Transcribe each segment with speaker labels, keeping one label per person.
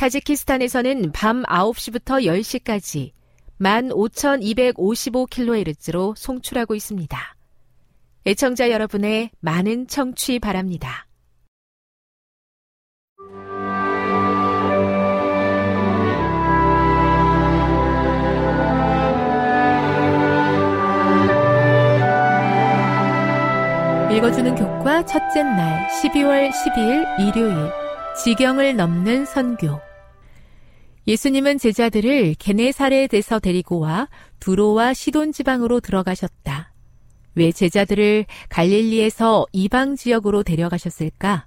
Speaker 1: 타지키스탄에서는 밤 9시부터 10시까지 15,255kHz로 송출하고 있습니다. 애청자 여러분의 많은 청취 바랍니다. 읽어주는 교과 첫째 날 12월 12일 일요일 지경을 넘는 선교 예수님은 제자들을 게네사렛에서 데리고 와 두로와 시돈 지방으로 들어가셨다. 왜 제자들을 갈릴리에서 이방 지역으로 데려가셨을까?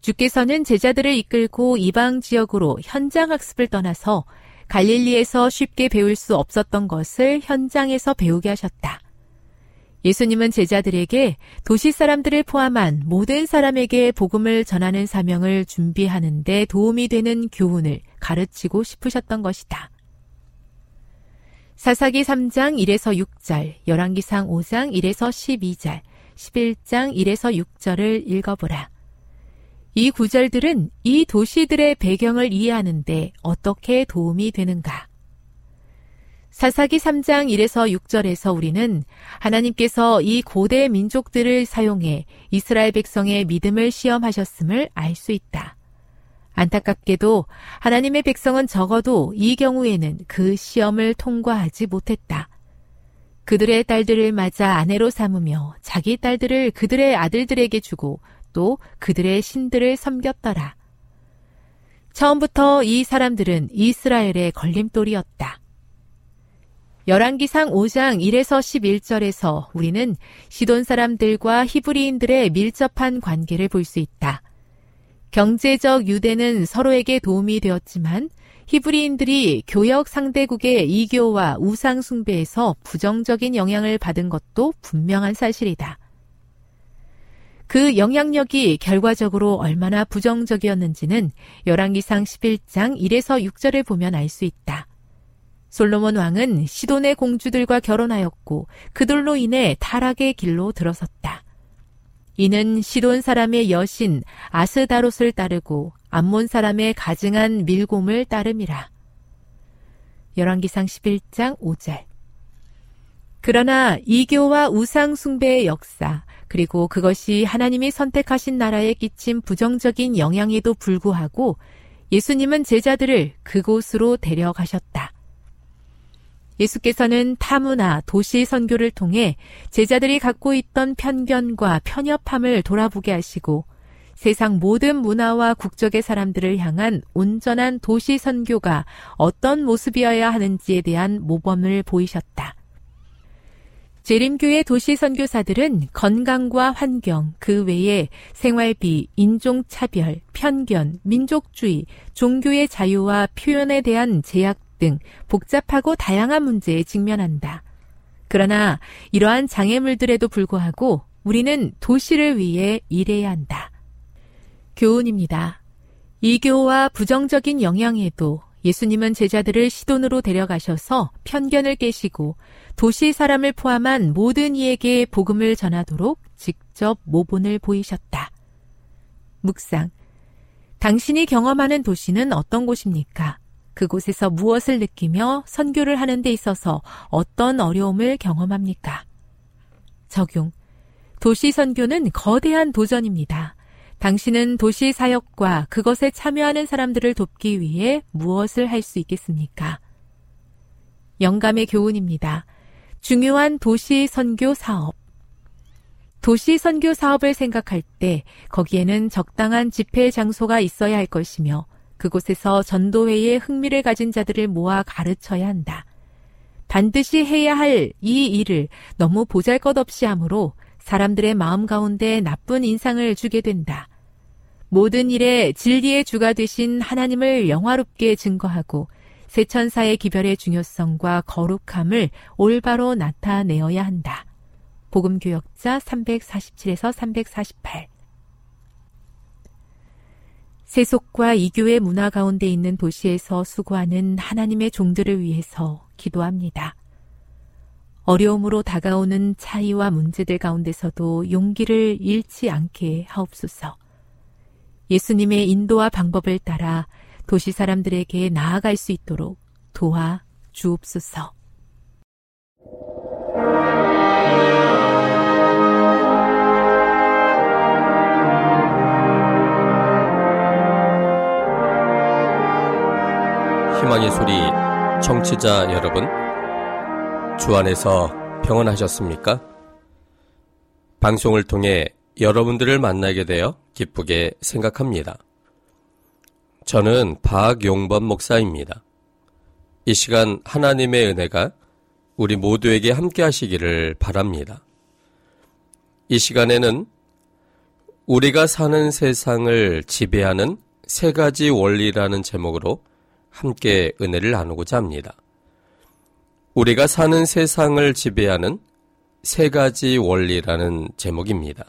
Speaker 1: 주께서는 제자들을 이끌고 이방 지역으로 현장 학습을 떠나서 갈릴리에서 쉽게 배울 수 없었던 것을 현장에서 배우게 하셨다. 예수님은 제자들에게 도시 사람들을 포함한 모든 사람에게 복음을 전하는 사명을 준비하는데 도움이 되는 교훈을 가르치고 싶으셨던 것이다. 사사기 3장 1에서 6절, 열왕기상 5장 1에서 12절, 11장 1에서 6절을 읽어보라. 이 구절들은 이 도시들의 배경을 이해하는데 어떻게 도움이 되는가? 사사기 3장 1에서 6절에서 우리는 하나님께서 이 고대 민족들을 사용해 이스라엘 백성의 믿음을 시험하셨음을 알 수 있다. 안타깝게도 하나님의 백성은 적어도 이 경우에는 그 시험을 통과하지 못했다. 그들의 딸들을 맞아 아내로 삼으며 자기 딸들을 그들의 아들들에게 주고 또 그들의 신들을 섬겼더라. 처음부터 이 사람들은 이스라엘의 걸림돌이었다. 열왕기상 5장 1에서 11절에서 우리는 시돈 사람들과 히브리인들의 밀접한 관계를 볼 수 있다. 경제적 유대는 서로에게 도움이 되었지만 히브리인들이 교역 상대국의 이교와 우상 숭배에서 부정적인 영향을 받은 것도 분명한 사실이다. 그 영향력이 결과적으로 얼마나 부정적이었는지는 열왕기상 11장 1에서 6절을 보면 알 수 있다. 솔로몬 왕은 시돈의 공주들과 결혼하였고 그들로 인해 타락의 길로 들어섰다. 이는 시돈 사람의 여신 아스다롯을 따르고 암몬 사람의 가증한 밀곰을 따름이라. 열왕기상 11장 5절. 그러나 이교와 우상 숭배의 역사, 그리고 그것이 하나님이 선택하신 나라에 끼친 부정적인 영향에도 불구하고 예수님은 제자들을 그곳으로 데려가셨다. 예수께서는 타무나 도시 선교를 통해 제자들이 갖고 있던 편견과 편협함을 돌아보게 하시고 세상 모든 문화와 국적의 사람들을 향한 온전한 도시 선교가 어떤 모습이어야 하는지에 대한 모범을 보이셨다. 재림교의 도시 선교사들은 건강과 환경, 그 외에 생활비, 인종차별, 편견, 민족주의, 종교의 자유와 표현에 대한 제약 등 복잡하고 다양한 문제에 직면한다. 그러나 이러한 장애물들에도 불구하고 우리는 도시를 위해 일해야 한다. 교훈입니다. 이교와 부정적인 영향에도 예수님은 제자들을 시돈으로 데려가셔서 편견을 깨시고 도시 사람을 포함한 모든 이에게 복음을 전하도록 직접 모본을 보이셨다. 묵상. 당신이 경험하는 도시는 어떤 곳입니까? 그곳에서 무엇을 느끼며 선교를 하는 데 있어서 어떤 어려움을 경험합니까? 적용. 도시 선교는 거대한 도전입니다. 당신은 도시 사역과 그것에 참여하는 사람들을 돕기 위해 무엇을 할 수 있겠습니까? 영감의 교훈입니다. 중요한 도시 선교 사업. 도시 선교 사업을 생각할 때 거기에는 적당한 집회 장소가 있어야 할 것이며 그곳에서 전도회에 흥미를 가진 자들을 모아 가르쳐야 한다. 반드시 해야 할 이 일을 너무 보잘 것 없이 하므로 사람들의 마음 가운데 나쁜 인상을 주게 된다. 모든 일에 진리의 주가 되신 하나님을 영화롭게 증거하고 세천사의 기별의 중요성과 거룩함을 올바로 나타내어야 한다. 복음교역자 347에서 348 세속과 이교의 문화 가운데 있는 도시에서 수고하는 하나님의 종들을 위해서 기도합니다. 어려움으로 다가오는 차이와 문제들 가운데서도 용기를 잃지 않게 하옵소서. 예수님의 인도와 방법을 따라 도시 사람들에게 나아갈 수 있도록 도와 주옵소서.
Speaker 2: 희망의 소리 청취자 여러분, 주 안에서 평안하셨습니까? 방송을 통해 여러분들을 만나게 되어 기쁘게 생각합니다. 저는 박용범 목사입니다. 이 시간 하나님의 은혜가 우리 모두에게 함께 하시기를 바랍니다. 이 시간에는 우리가 사는 세상을 지배하는 세 가지 원리라는 제목으로 함께 은혜를 나누고자 합니다. 우리가 사는 세상을 지배하는 세 가지 원리라는 제목입니다.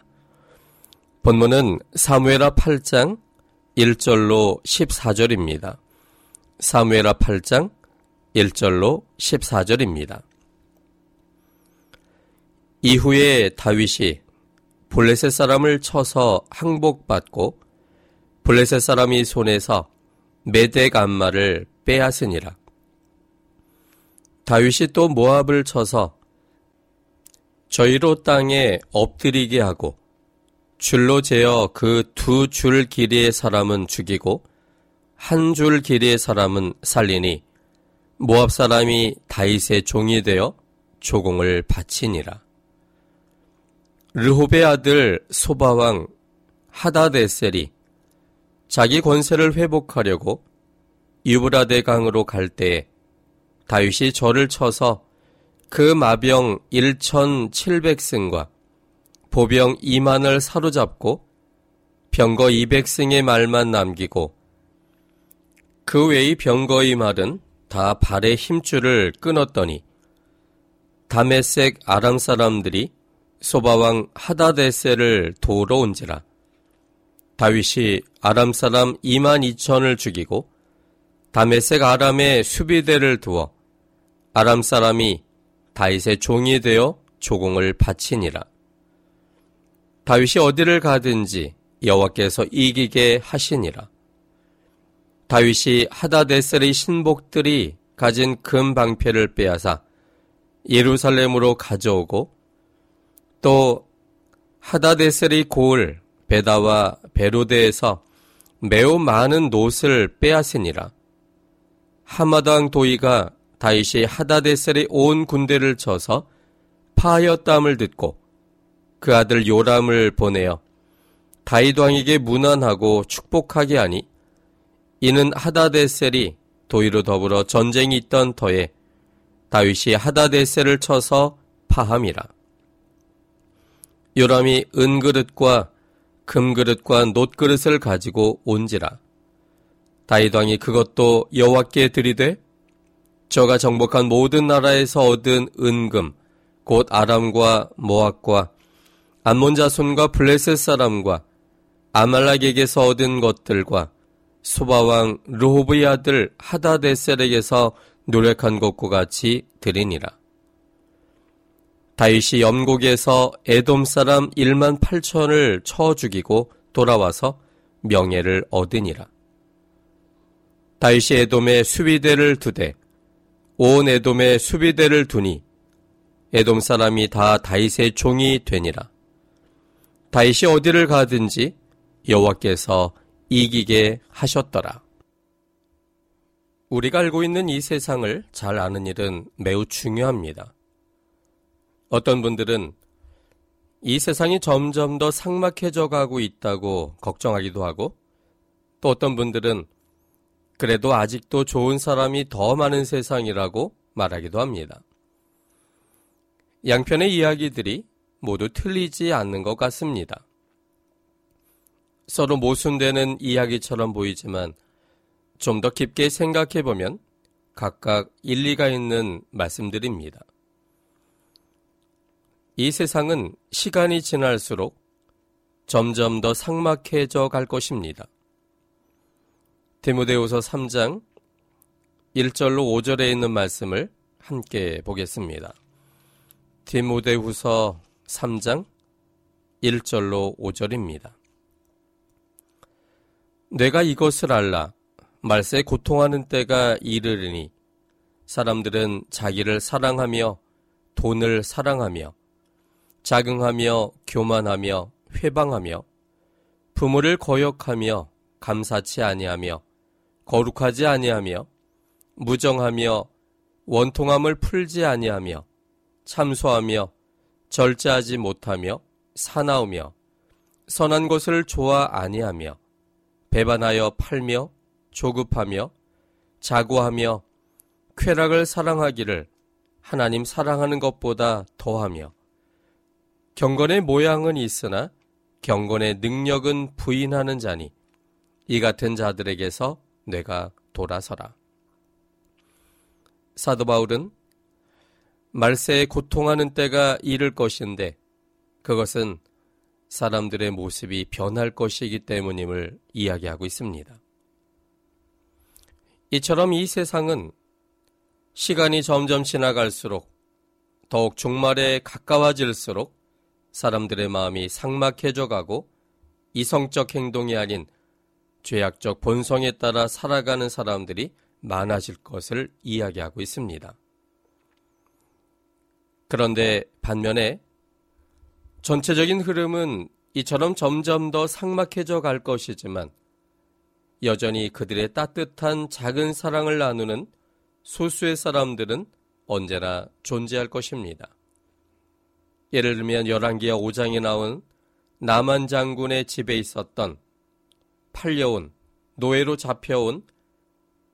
Speaker 2: 본문은 사무에라 8장 1절로 14절입니다. 사무에라 8장 1절로 14절입니다. 이후에 다윗이 블레셋 사람을 쳐서 항복받고 블레셋 사람이 손에서 메덱 안마를 빼앗으니라. 다윗이 또 모압을 쳐서 저희로 땅에 엎드리게 하고 줄로 재어 그 두 줄 길이의 사람은 죽이고 한 줄 길이의 사람은 살리니 모압 사람이 다윗의 종이 되어 조공을 바치니라. 르홉의 아들 소바왕 하다데셀이 자기 권세를 회복하려고 유브라데 강으로 갈 때에 다윗이 저를 쳐서 그 마병 1,700승과 보병 2만을 사로잡고 병거 200승의 말만 남기고 그 외의 병거의 말은 다 발의 힘줄을 끊었더니 다메색 아람 사람들이 소바왕 하다데세를 도우러 온지라 다윗이 아람 사람 2만 2천을 죽이고 다메색 아람의 수비대를 두어 아람 사람이 다윗의 종이 되어 조공을 바치니라. 다윗이 어디를 가든지 여호와께서 이기게 하시니라. 다윗이 하다데셀의 신복들이 가진 금 방패를 빼앗아 예루살렘으로 가져오고 또 하다데셀의 고을 베다와 베로데에서 매우 많은 노을 빼앗으니라. 하마당 도이가 다윗이 하다데셀의 온 군대를 쳐서 파하였담을 듣고 그 아들 요람을 보내어 다윗 왕에게 무난하고 축복하게 하니 이는 하다데셀이 도이로 더불어 전쟁이 있던 터에 다윗이 하다데셀을 쳐서 파함이라. 요람이 은그릇과 금그릇과 놋그릇을 가지고 온지라. 다윗 왕이 그것도 여호와께 드리되 저가 정복한 모든 나라에서 얻은 은금 곧 아람과 모압과 암몬 자손과 블레셋 사람과 아말락에게서 얻은 것들과 소바왕 르호브의 아들 하다데셀에게서 노력한 것과 같이 드리니라. 다윗이 염곡에서 에돔 사람 1만 8천을 쳐 죽이고 돌아와서 명예를 얻으니라. 다윗이 에돔에 수비대를 두되 온 에돔에 수비대를 두니 에돔 사람이 다 다윗의 종이 되니라. 다윗이 어디를 가든지 여호와께서 이기게 하셨더라. 우리가 알고 있는 이 세상을 잘 아는 일은 매우 중요합니다. 어떤 분들은 이 세상이 점점 더 삭막해져 가고 있다고 걱정하기도 하고 또 어떤 분들은 그래도 아직도 좋은 사람이 더 많은 세상이라고 말하기도 합니다. 양편의 이야기들이 모두 틀리지 않는 것 같습니다. 서로 모순되는 이야기처럼 보이지만 좀 더 깊게 생각해 보면 각각 일리가 있는 말씀들입니다. 이 세상은 시간이 지날수록 점점 더 삭막해져 갈 것입니다. 디모데후서 3장 1절로 5절에 있는 말씀을 함께 보겠습니다. 디모데후서 3장 1절로 5절입니다. 내가 이것을 알라 말세 고통하는 때가 이르리니 사람들은 자기를 사랑하며 돈을 사랑하며 자긍하며 교만하며 회방하며 부모를 거역하며 감사치 아니하며 거룩하지 아니하며 무정하며 원통함을 풀지 아니하며 참소하며 절제하지 못하며 사나우며 선한 것을 좋아 아니하며 배반하여 팔며 조급하며 자고하며 쾌락을 사랑하기를 하나님 사랑하는 것보다 더하며 경건의 모양은 있으나 경건의 능력은 부인하는 자니 이 같은 자들에게서 내가 돌아서라. 사도 바울은 말세에 고통하는 때가 이를 것인데 그것은 사람들의 모습이 변할 것이기 때문임을 이야기하고 있습니다. 이처럼 이 세상은 시간이 점점 지나갈수록 더욱 종말에 가까워질수록 사람들의 마음이 상막해져 가고 이성적 행동이 아닌 죄악적 본성에 따라 살아가는 사람들이 많아질 것을 이야기하고 있습니다. 그런데 반면에 전체적인 흐름은 이처럼 점점 더 상막해져 갈 것이지만 여전히 그들의 따뜻한 작은 사랑을 나누는 소수의 사람들은 언제나 존재할 것입니다. 예를 들면 열왕기야 5장에 나온 남한 장군의 집에 있었던 팔려온 노예로 잡혀온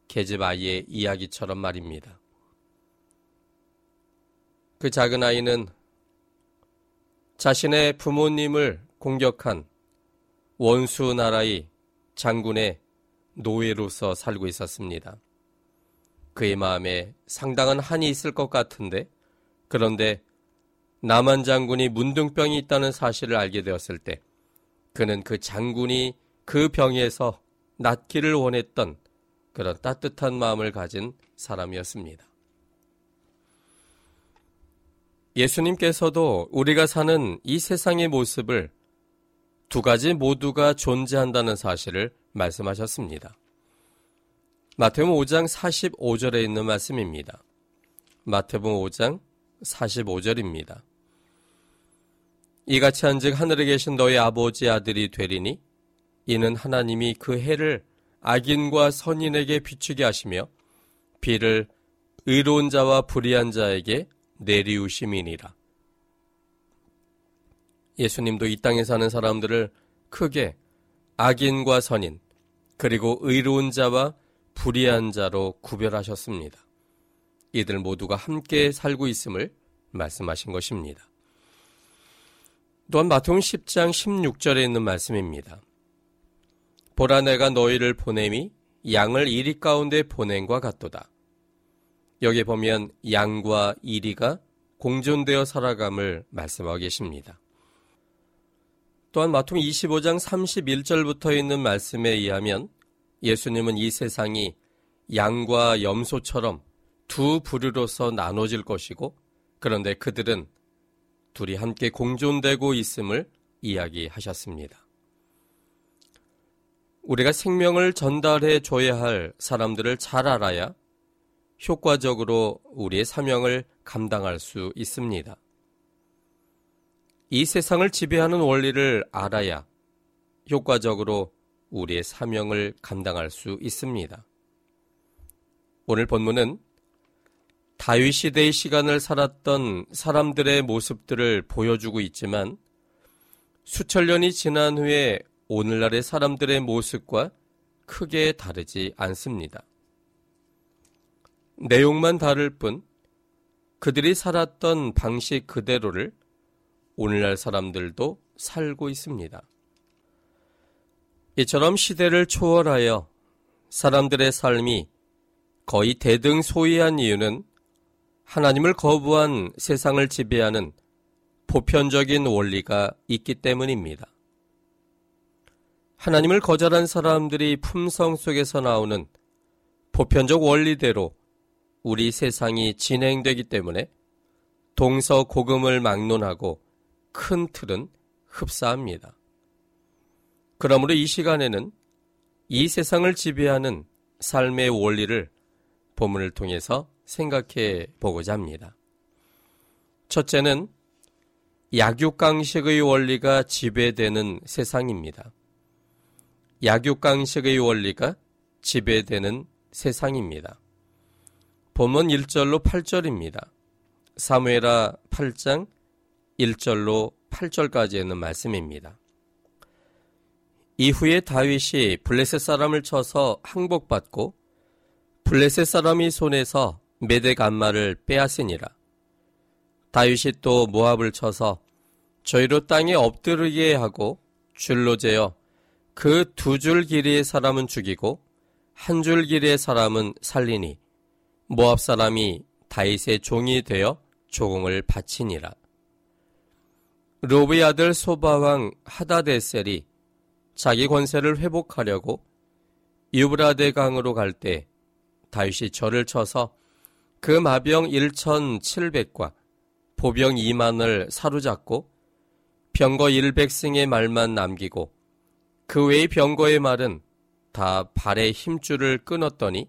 Speaker 2: 계집 아이의 이야기처럼 말입니다. 그 작은 아이는 자신의 부모님을 공격한 원수 나라의 장군의 노예로서 살고 있었습니다. 그의 마음에 상당한 한이 있을 것 같은데 그런데 남한 장군이 문둥병이 있다는 사실을 알게 되었을 때 그는 그 장군이 그 병에서 낫기를 원했던 그런 따뜻한 마음을 가진 사람이었습니다. 예수님께서도 우리가 사는 이 세상의 모습을 두 가지 모두가 존재한다는 사실을 말씀하셨습니다. 마태복음 5장 45절에 있는 말씀입니다. 마태복음 5장 45절입니다. 이같이 한즉 하늘에 계신 너희 아버지 아들이 되리니 이는 하나님이 그 해를 악인과 선인에게 비추게 하시며 비를 의로운 자와 불의한 자에게 내리우심이니라. 예수님도 이 땅에 사는 사람들을 크게 악인과 선인, 그리고 의로운 자와 불의한 자로 구별하셨습니다. 이들 모두가 함께 살고 있음을 말씀하신 것입니다. 또한 마태음 10장 16절에 있는 말씀입니다. 보라 내가 너희를 보냄이 양을 이리 가운데 보냄과 같도다. 여기 보면 양과 이리가 공존되어 살아감을 말씀하고 계십니다. 또한 마통 25장 31절부터 있는 말씀에 의하면 예수님은 이 세상이 양과 염소처럼 두 부류로서 나눠질 것이고 그런데 그들은 둘이 함께 공존되고 있음을 이야기하셨습니다. 우리가 생명을 전달해 줘야 할 사람들을 잘 알아야 효과적으로 우리의 사명을 감당할 수 있습니다. 이 세상을 지배하는 원리를 알아야 효과적으로 우리의 사명을 감당할 수 있습니다. 오늘 본문은 다윗 시대의 시간을 살았던 사람들의 모습들을 보여주고 있지만 수천 년이 지난 후에 오늘날의 사람들의 모습과 크게 다르지 않습니다. 내용만 다를 뿐 그들이 살았던 방식 그대로를 오늘날 사람들도 살고 있습니다. 이처럼 시대를 초월하여 사람들의 삶이 거의 대등소이한 이유는 하나님을 거부한 세상을 지배하는 보편적인 원리가 있기 때문입니다. 하나님을 거절한 사람들이 품성 속에서 나오는 보편적 원리대로 우리 세상이 진행되기 때문에 동서고금을 막론하고 큰 틀은 흡사합니다. 그러므로 이 시간에는 이 세상을 지배하는 삶의 원리를 본문을 통해서 생각해 보고자 합니다. 첫째는 약육강식의 원리가 지배되는 세상입니다. 약육강식의 원리가 지배되는 세상입니다. 본문 1절로 8절입니다. 사무에라 8장 1절로 8절까지 있는 말씀입니다. 이후에 다윗이 블레셋 사람을 쳐서 항복받고 블레셋 사람이 손에서 메덱 안마를 빼앗으니라. 다윗이 또 모압을 쳐서 저희로 땅에 엎드르게 하고 줄로 재어 그 두 줄 길이의 사람은 죽이고 한 줄 길이의 사람은 살리니 모압 사람이 다윗의 종이 되어 조공을 바치니라. 로브의 아들 소바왕 하다데셀이 자기 권세를 회복하려고 유브라데 강으로 갈 때 다윗이 절을 쳐서 그 마병 1,700과 보병 2만을 사로잡고 병거 100승의 말만 남기고 그 외의 병거의 말은 다 발의 힘줄을 끊었더니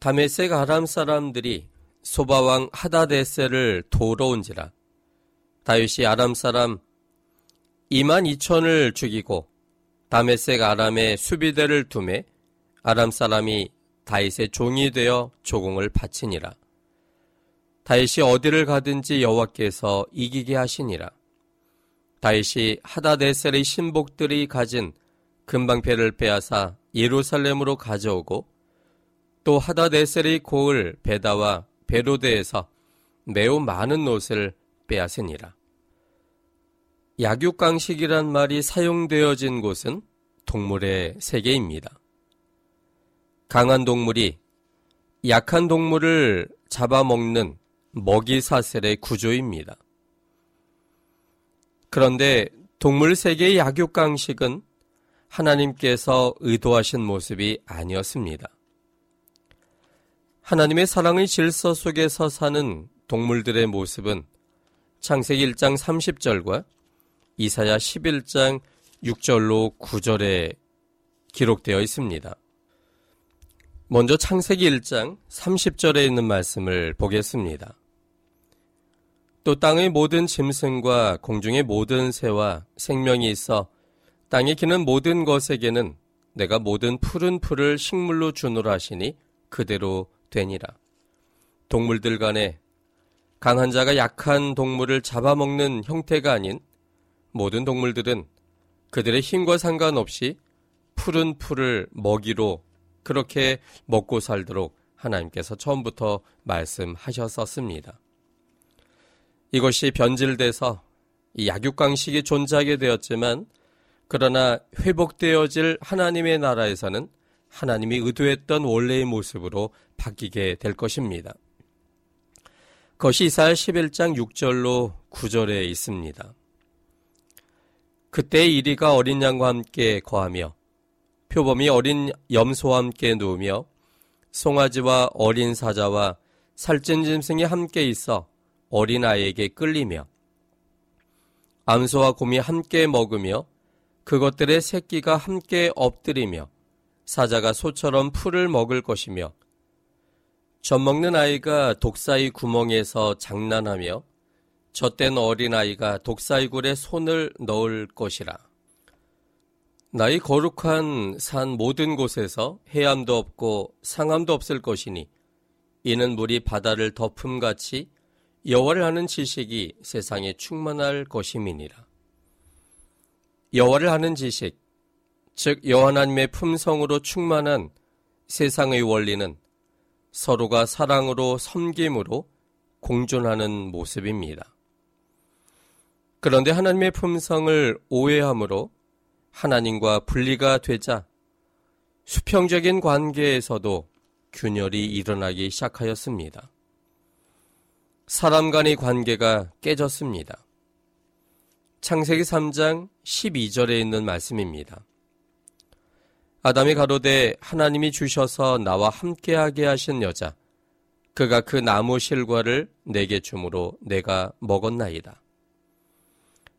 Speaker 2: 다메섹 아람 사람들이 소바왕 하다데셀을 도로 온지라 다윗이 아람 사람 2만 2천을 죽이고 다메섹 아람의 수비대를 두매 아람 사람이 다윗의 종이 되어 조공을 바치니라. 다윗이 어디를 가든지 여호와께서 이기게 하시니라. 다윗이 하다데셀의 신복들이 가진 금방패를 빼앗아 예루살렘으로 가져오고 또 하다데셀의 고을 베다와 베로데에서 매우 많은 옷을 빼앗으니라. 약육강식이란 말이 사용되어진 곳은 동물의 세계입니다. 강한 동물이 약한 동물을 잡아먹는 먹이 사슬의 구조입니다. 그런데 동물 세계의 약육강식은 하나님께서 의도하신 모습이 아니었습니다. 하나님의 사랑의 질서 속에서 사는 동물들의 모습은 창세기 1장 30절과 이사야 11장 6절로 9절에 기록되어 있습니다. 먼저 창세기 1장 30절에 있는 말씀을 보겠습니다. 또 땅의 모든 짐승과 공중의 모든 새와 생명이 있어 땅에 기는 모든 것에게는 내가 모든 푸른 풀을 식물로 주노라 하시니 그대로 되니라. 동물들 간에 강한 자가 약한 동물을 잡아먹는 형태가 아닌 모든 동물들은 그들의 힘과 상관없이 푸른 풀을 먹이로 그렇게 먹고 살도록 하나님께서 처음부터 말씀하셨었습니다. 이것이 변질돼서 약육강식이 존재하게 되었지만 그러나 회복되어질 하나님의 나라에서는 하나님이 의도했던 원래의 모습으로 바뀌게 될 것입니다. 그것이 이사야 11장 6절로 9절에 있습니다. 그때 이리가 어린 양과 함께 거하며 표범이 어린 염소와 함께 누우며 송아지와 어린 사자와 살찐 짐승이 함께 있어 어린 아이에게 끌리며 암소와 곰이 함께 먹으며 그것들의 새끼가 함께 엎드리며 사자가 소처럼 풀을 먹을 것이며 젖 먹는 아이가 독사의 구멍에서 장난하며 젖된 어린아이가 독사의 굴에 손을 넣을 것이라. 나의 거룩한 산 모든 곳에서 해암도 없고 상암도 없을 것이니 이는 물이 바다를 덮음같이 여호와를 아는 지식이 세상에 충만할 것임이니라. 여호와를 아는 지식, 즉 여호와 하나님의 품성으로 충만한 세상의 원리는 서로가 사랑으로 섬김으로 공존하는 모습입니다. 그런데 하나님의 품성을 오해함으로 하나님과 분리가 되자 수평적인 관계에서도 균열이 일어나기 시작하였습니다. 사람 간의 관계가 깨졌습니다. 창세기 3장 12절에 있는 말씀입니다. 아담이 가로되 하나님이 주셔서 나와 함께하게 하신 여자 그가 그 나무 실과를 내게 주므로 내가 먹었나이다.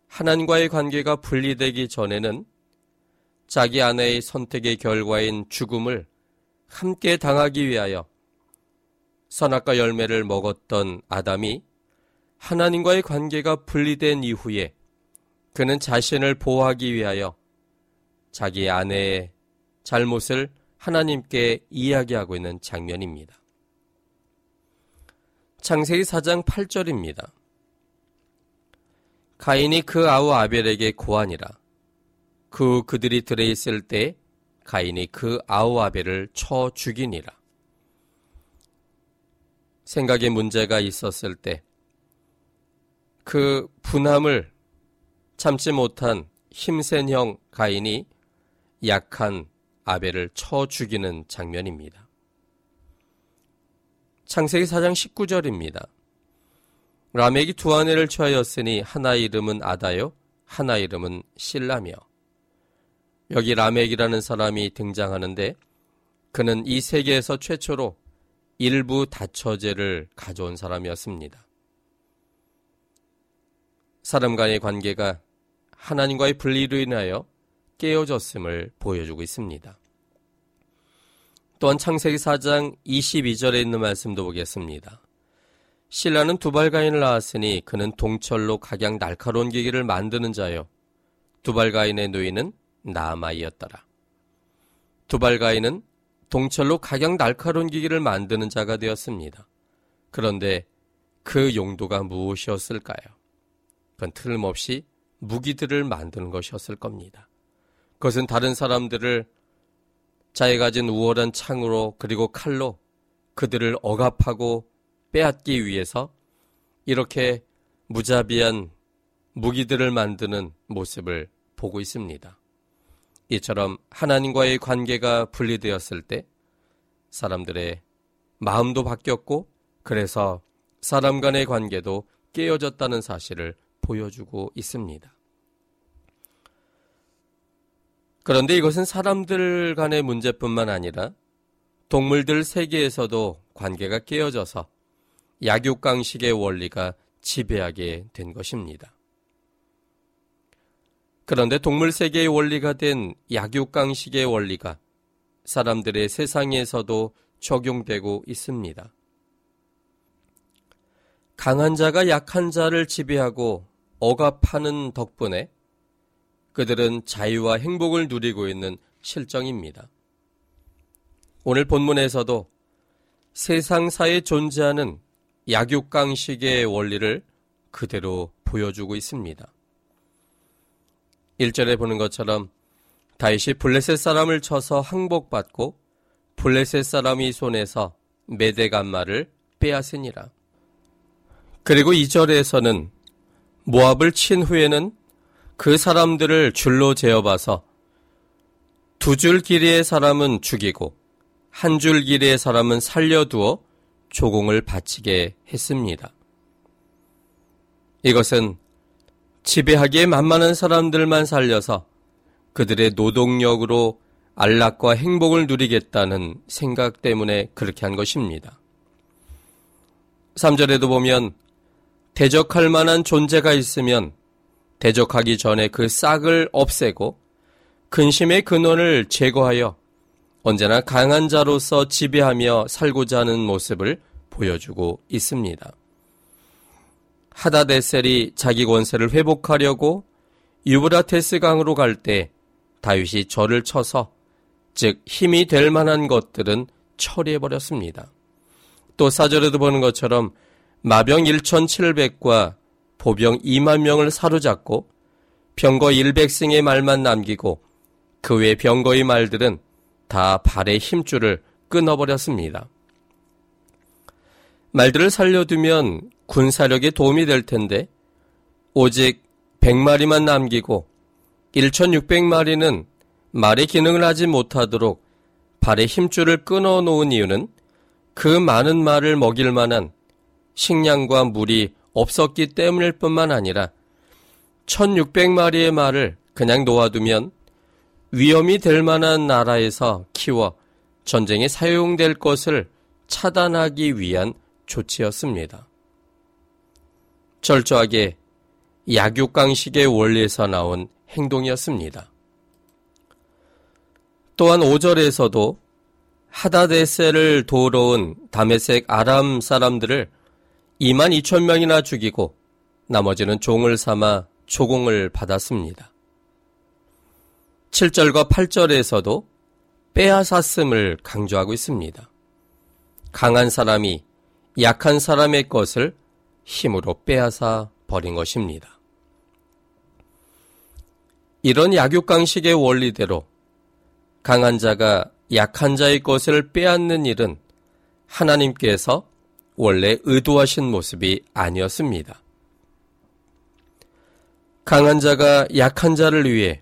Speaker 2: 하나님과의 관계가 분리되기 전에는 자기 아내의 선택의 결과인 죽음을 함께 당하기 위하여 선악과 열매를 먹었던 아담이 하나님과의 관계가 분리된 이후에 그는 자신을 보호하기 위하여 자기 아내의 잘못을 하나님께 이야기하고 있는 장면입니다. 창세기 4장 8절입니다. 가인이 그 아우 아벨에게 고하니라. 그 그들이 들에 있을 때 가인이 그 아우 아벨을 쳐 죽이니라. 생각에 문제가 있었을 때 그 분함을 참지 못한 힘센 형 가인이 약한 아벨을 쳐 죽이는 장면입니다. 창세기 4장 19절입니다. 라멕이 두 아내를 취하였으니 하나 이름은 아다요, 하나 이름은 실라며. 여기 라멕이라는 사람이 등장하는데 그는 이 세계에서 최초로 일부 다처제를 가져온 사람이었습니다. 사람 간의 관계가 하나님과의 분리로 인하여 깨어졌음을 보여주고 있습니다. 또한 창세기 4장 22절에 있는 말씀도 보겠습니다. 신라는 두발가인을 낳았으니 그는 동철로 각양 날카로운 기기를 만드는 자요. 두발가인의 누이는 나아마이였더라. 두발가인은 동철로 각양 날카로운 기기를 만드는 자가 되었습니다. 그런데 그 용도가 무엇이었을까요? 그건 틀림없이 무기들을 만드는 것이었을 겁니다. 그것은 다른 사람들을 자기 가진 우월한 창으로 그리고 칼로 그들을 억압하고 빼앗기 위해서 이렇게 무자비한 무기들을 만드는 모습을 보고 있습니다. 이처럼 하나님과의 관계가 분리되었을 때 사람들의 마음도 바뀌었고 그래서 사람 간의 관계도 깨어졌다는 사실을 보여주고 있습니다. 그런데 이것은 사람들 간의 문제뿐만 아니라 동물들 세계에서도 관계가 깨어져서 약육강식의 원리가 지배하게 된 것입니다. 그런데 동물 세계의 원리가 된 약육강식의 원리가 사람들의 세상에서도 적용되고 있습니다. 강한 자가 약한 자를 지배하고 억압하는 덕분에 그들은 자유와 행복을 누리고 있는 실정입니다. 오늘 본문에서도 세상사에 존재하는 약육강식의 원리를 그대로 보여주고 있습니다. 1절에 보는 것처럼 다윗이 블레셋 사람을 쳐서 항복받고 블레셋 사람이 손에서 메대간마를 빼앗으니라. 그리고 2절에서는 모압을 친 후에는 그 사람들을 줄로 재어봐서 두 줄 길이의 사람은 죽이고 한 줄 길이의 사람은 살려두어 조공을 바치게 했습니다. 이것은 지배하기에 만만한 사람들만 살려서 그들의 노동력으로 안락과 행복을 누리겠다는 생각 때문에 그렇게 한 것입니다. 3절에도 보면 대적할 만한 존재가 있으면 대적하기 전에 그 싹을 없애고 근심의 근원을 제거하여 언제나 강한 자로서 지배하며 살고자 하는 모습을 보여주고 있습니다. 하다데셀이 자기 권세를 회복하려고 유브라테스 강으로 갈 때 다윗이 절을 쳐서 즉 힘이 될 만한 것들은 처리해 버렸습니다. 또 사절에도 보는 것처럼 마병 1,700과 보병 2만 명을 사로잡고 병거 100승의 말만 남기고 그 외 병거의 말들은 다 발의 힘줄을 끊어버렸습니다. 말들을 살려두면 군사력에 도움이 될 텐데 오직 100마리만 남기고 1,600마리는 말의 기능을 하지 못하도록 발의 힘줄을 끊어 놓은 이유는 그 많은 말을 먹일 만한 식량과 물이 없었기 때문일 뿐만 아니라 1600마리의 말을 그냥 놓아두면 위험이 될 만한 나라에서 키워 전쟁에 사용될 것을 차단하기 위한 조치였습니다. 철저하게 약육강식의 원리에서 나온 행동이었습니다. 또한 5절에서도 하다데셀을 도우러 온 다메색 아람 사람들을 2만 2천 명이나 죽이고 나머지는 종을 삼아 조공을 받았습니다. 7절과 8절에서도 빼앗았음을 강조하고 있습니다. 강한 사람이 약한 사람의 것을 힘으로 빼앗아 버린 것입니다. 이런 약육강식의 원리대로 강한 자가 약한 자의 것을 빼앗는 일은 하나님께서 원래 의도하신 모습이 아니었습니다. 강한 자가 약한 자를 위해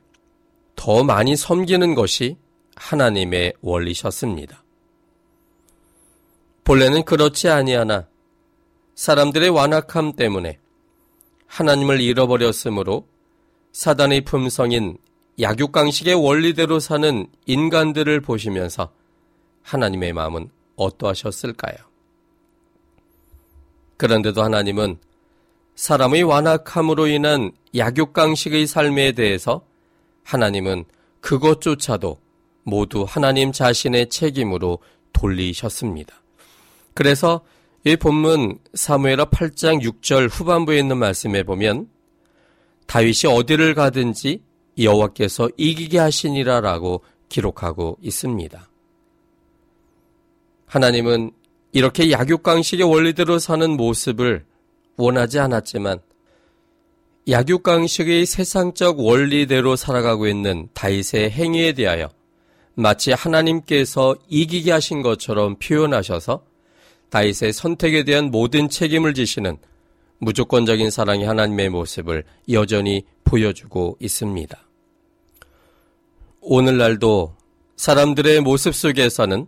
Speaker 2: 더 많이 섬기는 것이 하나님의 원리셨습니다. 본래는 그렇지 아니하나 사람들의 완악함 때문에 하나님을 잃어버렸으므로 사단의 품성인 약육강식의 원리대로 사는 인간들을 보시면서 하나님의 마음은 어떠하셨을까요? 그런데도 하나님은 사람의 완악함으로 인한 약육강식의 삶에 대해서 하나님은 그것조차도 모두 하나님 자신의 책임으로 돌리셨습니다. 그래서 이 본문 사무엘하 8장 6절 후반부에 있는 말씀에 보면 다윗이 어디를 가든지 여호와께서 이기게 하시니라라고 기록하고 있습니다. 하나님은 이렇게 약육강식의 원리대로 사는 모습을 원하지 않았지만 약육강식의 세상적 원리대로 살아가고 있는 다윗의 행위에 대하여 마치 하나님께서 이기게 하신 것처럼 표현하셔서 다윗의 선택에 대한 모든 책임을 지시는 무조건적인 사랑의 하나님의 모습을 여전히 보여주고 있습니다. 오늘날도 사람들의 모습 속에서는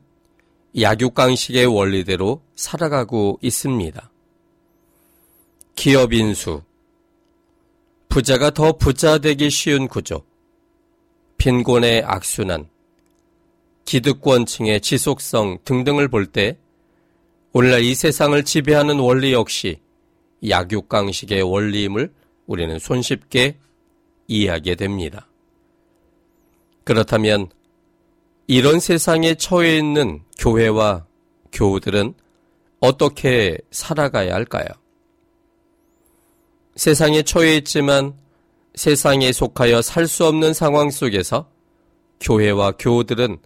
Speaker 2: 약육강식의 원리대로 살아가고 있습니다. 기업 인수, 부자가 더 부자 되기 쉬운 구조, 빈곤의 악순환, 기득권층의 지속성 등등을 볼 때 오늘날 이 세상을 지배하는 원리 역시 약육강식의 원리임을 우리는 손쉽게 이해하게 됩니다. 그렇다면 이런 세상에 처해 있는 교회와 교우들은 어떻게 살아가야 할까요? 세상에 처해 있지만 세상에 속하여 살 수 없는 상황 속에서 교회와 교우들은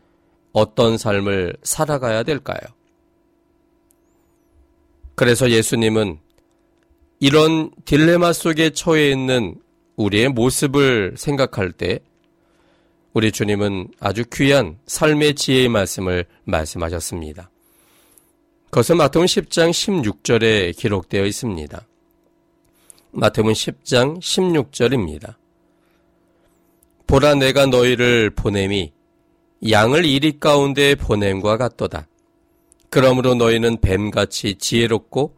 Speaker 2: 어떤 삶을 살아가야 될까요? 그래서 예수님은 이런 딜레마 속에 처해 있는 우리의 모습을 생각할 때 우리 주님은 아주 귀한 삶의 지혜의 말씀을 말씀하셨습니다. 그것은 마태복음 10장 16절에 기록되어 있습니다. 마태복음 10장 16절입니다. 보라 내가 너희를 보냄이 양을 이리 가운데 보냄과 같도다. 그러므로 너희는 뱀같이 지혜롭고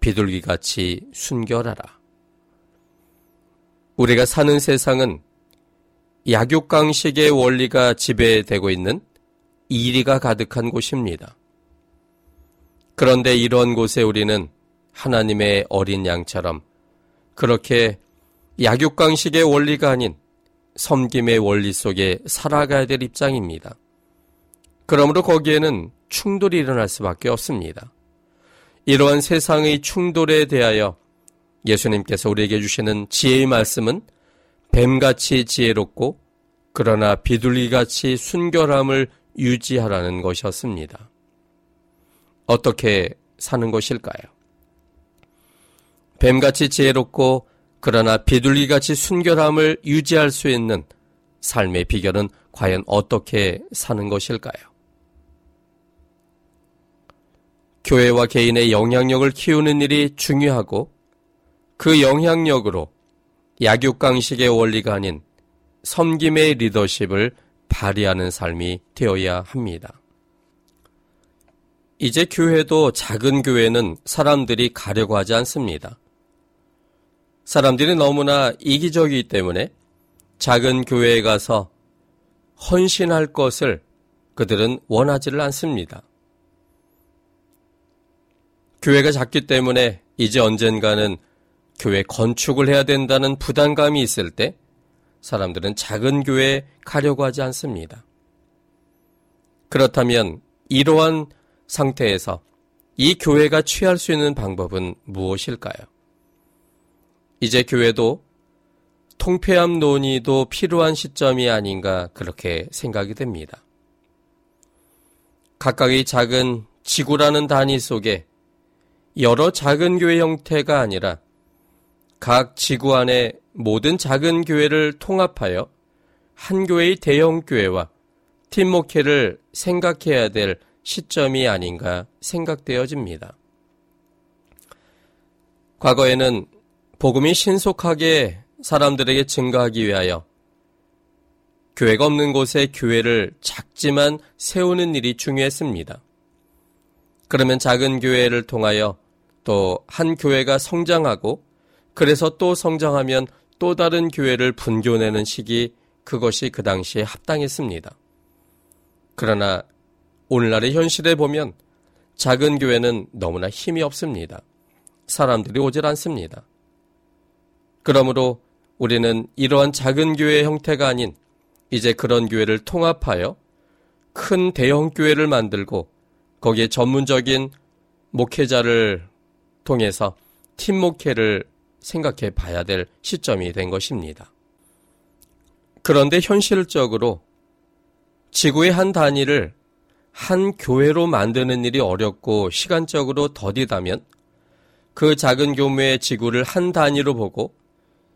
Speaker 2: 비둘기같이 순결하라. 우리가 사는 세상은 약육강식의 원리가 지배되고 있는 이리가 가득한 곳입니다. 그런데 이런 곳에 우리는 하나님의 어린 양처럼 그렇게 약육강식의 원리가 아닌 섬김의 원리 속에 살아가야 될 입장입니다. 그러므로 거기에는 충돌이 일어날 수밖에 없습니다. 이러한 세상의 충돌에 대하여 예수님께서 우리에게 주시는 지혜의 말씀은 뱀같이 지혜롭고 그러나 비둘기같이 순결함을 유지하라는 것이었습니다. 어떻게 사는 것일까요? 뱀같이 지혜롭고 그러나 비둘기같이 순결함을 유지할 수 있는 삶의 비결은 과연 어떻게 사는 것일까요? 교회와 개인의 영향력을 키우는 일이 중요하고 그 영향력으로 약육강식의 원리가 아닌 섬김의 리더십을 발휘하는 삶이 되어야 합니다. 이제 교회도 작은 교회는 사람들이 가려고 하지 않습니다. 사람들이 너무나 이기적이기 때문에 작은 교회에 가서 헌신할 것을 그들은 원하지를 않습니다. 교회가 작기 때문에 이제 언젠가는 교회 건축을 해야 된다는 부담감이 있을 때 사람들은 작은 교회에 가려고 하지 않습니다. 그렇다면 이러한 상태에서 이 교회가 취할 수 있는 방법은 무엇일까요? 이제 교회도 통폐합 논의도 필요한 시점이 아닌가 그렇게 생각이 됩니다. 각각의 작은 지구라는 단위 속에 여러 작은 교회 형태가 아니라 각 지구 안에 모든 작은 교회를 통합하여 한 교회의 대형 교회와 팀 목회를 생각해야 될 시점이 아닌가 생각되어집니다. 과거에는 복음이 신속하게 사람들에게 증가하기 위하여 교회가 없는 곳에 교회를 작지만 세우는 일이 중요했습니다. 그러면 작은 교회를 통하여 또 한 교회가 성장하고 그래서 또 성장하면 또 다른 교회를 분교내는 시기 그것이 그 당시에 합당했습니다. 그러나 오늘날의 현실에 보면 작은 교회는 너무나 힘이 없습니다. 사람들이 오질 않습니다. 그러므로 우리는 이러한 작은 교회의 형태가 아닌 이제 그런 교회를 통합하여 큰 대형 교회를 만들고 거기에 전문적인 목회자를 통해서 팀 목회를 생각해 봐야 될 시점이 된 것입니다. 그런데 현실적으로 지구의 한 단위를 한 교회로 만드는 일이 어렵고 시간적으로 더디다면 그 작은 교회의 지구를 한 단위로 보고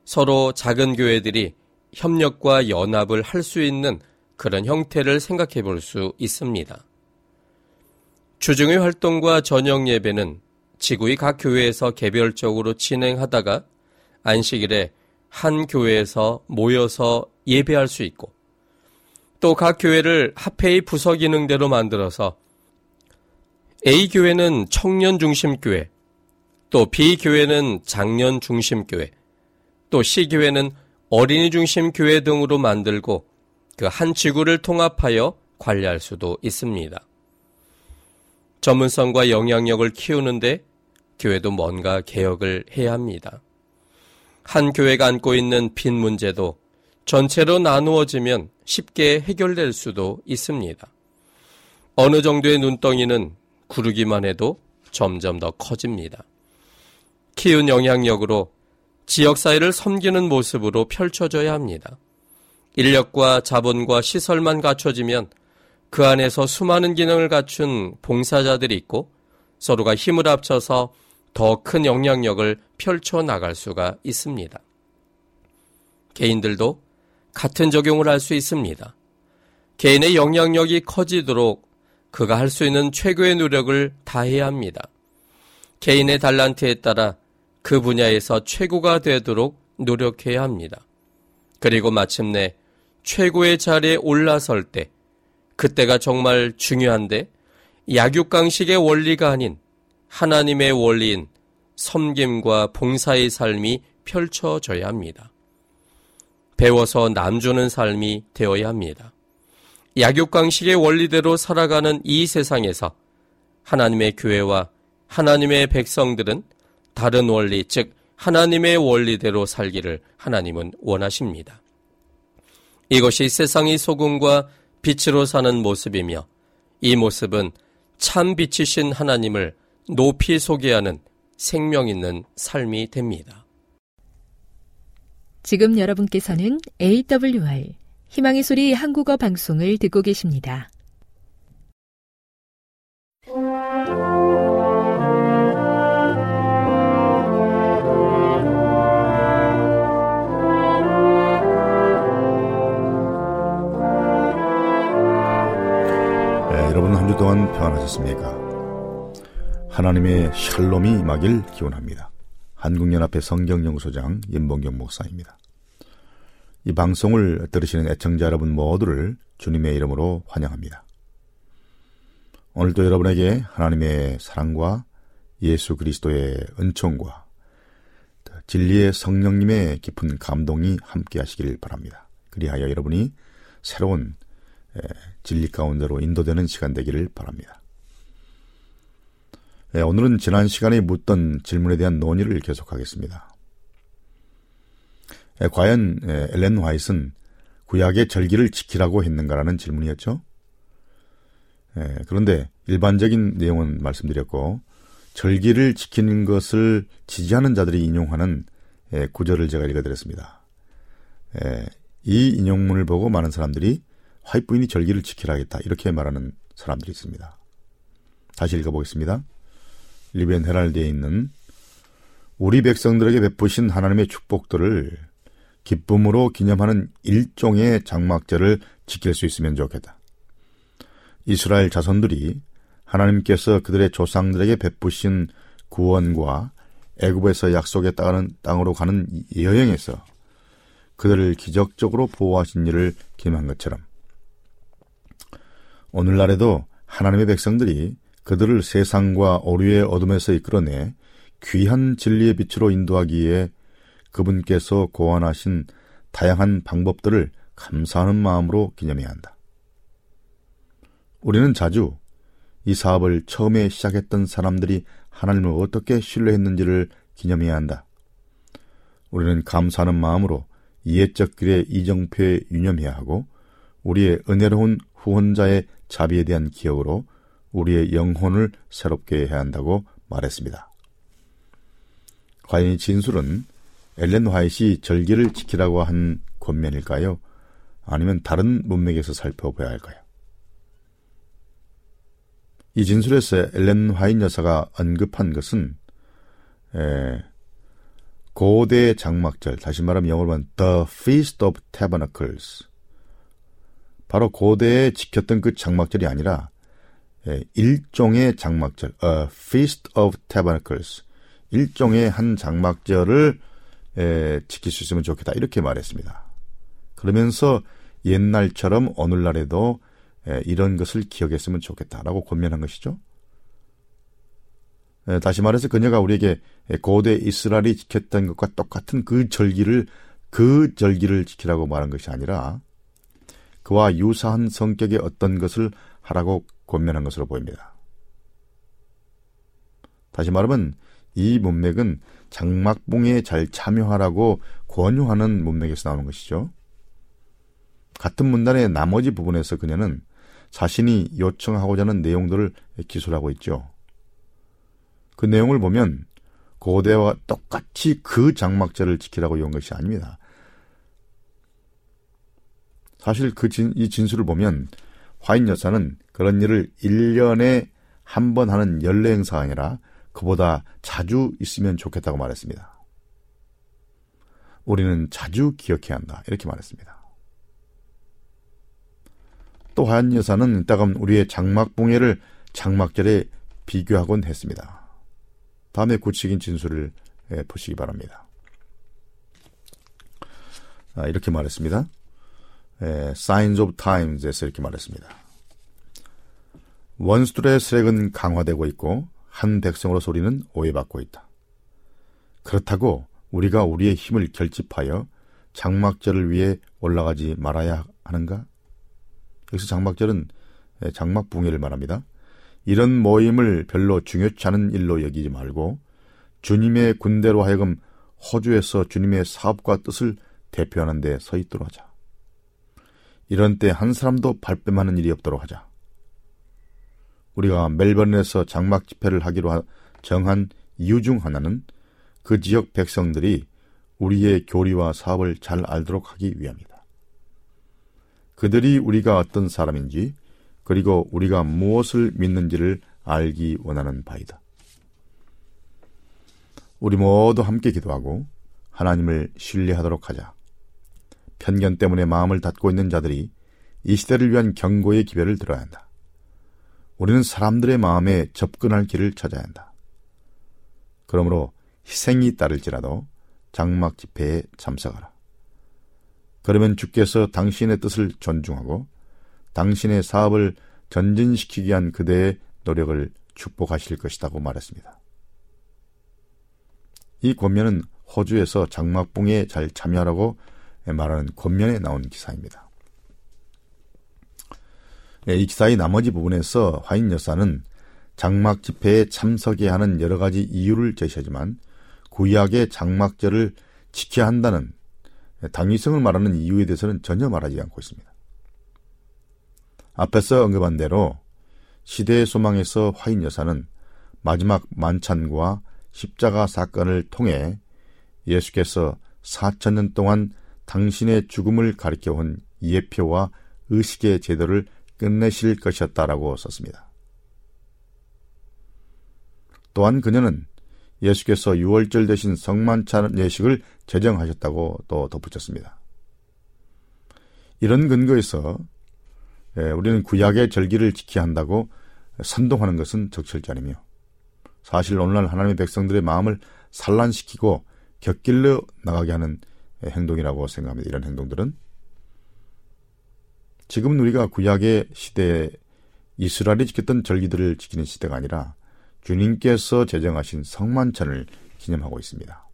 Speaker 2: 서로 작은 교회들이 협력과 연합을 할 수 있는 그런 형태를 생각해 볼 수 있습니다. 주중의 활동과 저녁 예배는 지구의 각 교회에서 개별적으로 진행하다가 안식일에 한 교회에서 모여서 예배할 수 있고 또 각 교회를 합회의 부서 기능대로 만들어서 A 교회는 청년 중심 교회, 또 B 교회는 장년 중심 교회, 또 C 교회는 어린이 중심 교회 등으로 만들고 그 한 지구를 통합하여 관리할 수도 있습니다. 전문성과 영향력을 키우는데 교회도 뭔가 개혁을 해야 합니다. 한 교회가 안고 있는 빈 문제도 전체로 나누어지면 쉽게 해결될 수도 있습니다. 어느 정도의 눈덩이는 구르기만 해도 점점 더 커집니다. 키운 영향력으로 지역사회를 섬기는 모습으로 펼쳐져야 합니다. 인력과 자본과 시설만 갖춰지면 그 안에서 수많은 기능을 갖춘 봉사자들이 있고 서로가 힘을 합쳐서 더 큰 영향력을 펼쳐 나갈 수가 있습니다. 개인들도 같은 적용을 할 수 있습니다. 개인의 영향력이 커지도록 그가 할 수 있는 최고의 노력을 다해야 합니다. 개인의 달란트에 따라 그 분야에서 최고가 되도록 노력해야 합니다. 그리고 마침내 최고의 자리에 올라설 때 그때가 정말 중요한데 약육강식의 원리가 아닌 하나님의 원리인 섬김과 봉사의 삶이 펼쳐져야 합니다. 배워서 남주는 삶이 되어야 합니다. 약육강식의 원리대로 살아가는 이 세상에서 하나님의 교회와 하나님의 백성들은 다른 원리, 즉 하나님의 원리대로 살기를 하나님은 원하십니다. 이것이 세상의 소금과 빛으로 사는 모습이며 이 모습은 참 빛이신 하나님을 높이 소개하는 생명 있는 삶이 됩니다.
Speaker 1: 지금 여러분께서는 AWR 희망의 소리 한국어 방송을 듣고 계십니다.
Speaker 3: 여러분 한주 동안 평안하셨습니까? 하나님의 샬롬이 임하길 기원합니다. 한국연합회 성경연구소장 임봉경 목사입니다. 이 방송을 들으시는 애청자 여러분 모두를 주님의 이름으로 환영합니다. 오늘도 여러분에게 하나님의 사랑과 예수 그리스도의 은총과 진리의 성령님의 깊은 감동이 함께 하시길 바랍니다. 그리하여 여러분이 새로운 진리 가운데로 인도되는 시간 되기를 바랍니다. 오늘은 지난 시간에 묻던 질문에 대한 논의를 계속하겠습니다. 과연 엘렌 화이트는 구약의 절기를 지키라고 했는가라는 질문이었죠. 그런데 일반적인 내용은 말씀드렸고 절기를 지키는 것을 지지하는 자들이 인용하는 구절을 제가 읽어드렸습니다. 이 인용문을 보고 많은 사람들이 화이트 부인이 절기를 지키라 했다 이렇게 말하는 사람들이 있습니다. 다시 읽어보겠습니다. 리벤 헤랄드에 있는 우리 백성들에게 베푸신 하나님의 축복들을 기쁨으로 기념하는 일종의 장막절을 지킬 수 있으면 좋겠다. 이스라엘 자손들이 하나님께서 그들의 조상들에게 베푸신 구원과 애굽에서 약속의 땅으로 가는 여행에서 그들을 기적적으로 보호하신 일을 기념한 것처럼 오늘날에도 하나님의 백성들이 그들을 세상과 오류의 어둠에서 이끌어내 귀한 진리의 빛으로 인도하기에 그분께서 고안하신 다양한 방법들을 감사하는 마음으로 기념해야 한다. 우리는 자주 이 사업을 처음에 시작했던 사람들이 하나님을 어떻게 신뢰했는지를 기념해야 한다. 우리는 감사하는 마음으로 이해적 길의 이정표에 유념해야 하고 우리의 은혜로운 후원자의 자비에 대한 기억으로 우리의 영혼을 새롭게 해야 한다고 말했습니다. 과연 이 진술은 엘렌 화이트이 절기를 지키라고 한 권면일까요? 아니면 다른 문맥에서 살펴봐야 할까요? 이 진술에서 엘렌 화이트 여사가 언급한 것은 에, 고대 장막절, 다시 말하면 영어로 하면 The Feast of Tabernacles. 바로 고대에 지켰던 그 장막절이 아니라 예, 일종의 장막절, a feast of tabernacles, 일종의 한 장막절을 예, 지킬 수 있으면 좋겠다 이렇게 말했습니다. 그러면서 옛날처럼 오늘날에도 예, 이런 것을 기억했으면 좋겠다라고 권면한 것이죠. 다시 말해서 그녀가 우리에게 고대 이스라엘이 지켰던 것과 똑같은 그 절기를 그 절기를 지키라고 말한 것이 아니라 그와 유사한 성격의 어떤 것을 하라고 권면한 것으로 보입니다. 다시 말하면 이 문맥은 장막봉에 잘 참여하라고 권유하는 문맥에서 나오는 것이죠. 같은 문단의 나머지 부분에서 그녀는 자신이 요청하고자 하는 내용들을 기술하고 있죠. 그 내용을 보면 고대와 똑같이 그 장막절을 지키라고 이온 것이 아닙니다. 사실 그 진, 이 진술을 보면 화인 여사는 그런 일을 1년에 한 번 하는 연례 행사가 아니라 그보다 자주 있으면 좋겠다고 말했습니다. 우리는 자주 기억해야 한다. 이렇게 말했습니다. 또 화연 여사는 이따금 우리의 장막봉예를 장막절에 비교하곤 했습니다. 다음에 구체적인 진술을 예, 보시기 바랍니다. 아, 이렇게 말했습니다. 예, Signs of Times에서 이렇게 말했습니다. 원수들의 세력은 강화되고 있고 한 백성으로서 우리는 오해받고 있다. 그렇다고 우리가 우리의 힘을 결집하여 장막절을 위해 올라가지 말아야 하는가? 여기서 장막절은 예, 장막붕해를 말합니다. 이런 모임을 별로 중요치 않은 일로 여기지 말고 주님의 군대로 하여금 호주에서 주님의 사업과 뜻을 대표하는 데 서 있도록 하자. 이런 때 한 사람도 발뺌하는 일이 없도록 하자. 우리가 멜번에서 장막 집회를 하기로 정한 이유 중 하나는 그 지역 백성들이 우리의 교리와 사업을 잘 알도록 하기 위함이다. 그들이 우리가 어떤 사람인지 그리고 우리가 무엇을 믿는지를 알기 원하는 바이다. 우리 모두 함께 기도하고 하나님을 신뢰하도록 하자. 편견 때문에 마음을 닫고 있는 자들이 이 시대를 위한 경고의 기별을 들어야 한다. 우리는 사람들의 마음에 접근할 길을 찾아야 한다. 그러므로 희생이 따를지라도 장막 집회에 참석하라. 그러면 주께서 당신의 뜻을 존중하고 당신의 사업을 전진시키기 위한 그대의 노력을 축복하실 것이라고 말했습니다. 이 권면은 호주에서 장막봉에 잘 참여하라고 말하는 권면에 나온 기사입니다. 네, 이 기사의 나머지 부분에서 화인 여사는 장막 집회에 참석해야 하는 여러 가지 이유를 제시하지만 구약의 장막절을 지켜야 한다는 당위성을 말하는 이유에 대해서는 전혀 말하지 않고 있습니다. 앞에서 언급한 대로 시대의 소망에서 화인 여사는 마지막 만찬과 십자가 사건을 통해 예수께서 4천년 동안 당신의 죽음을 가리켜 온 예표와 의식의 제도를 끝내실 것이었다라고 썼습니다. 또한 그녀는 예수께서 6월절 대신 성만찬 예식을 제정하셨다고 또 덧붙였습니다. 이런 근거에서 예, 우리는 구약의 절기를 지켜야 한다고 선동하는 것은 적절치 않으며 사실 오늘날 하나님의 백성들의 마음을 산란시키고 곁길로 나가게 하는 행동이라고 생각합니다. 이런 행동들은 지금은 우리가 구약의 시대에 이스라엘이 지켰던 절기들을 지키는 시대가 아니라 주님께서 제정하신 성만찬을 기념하고 있습니다.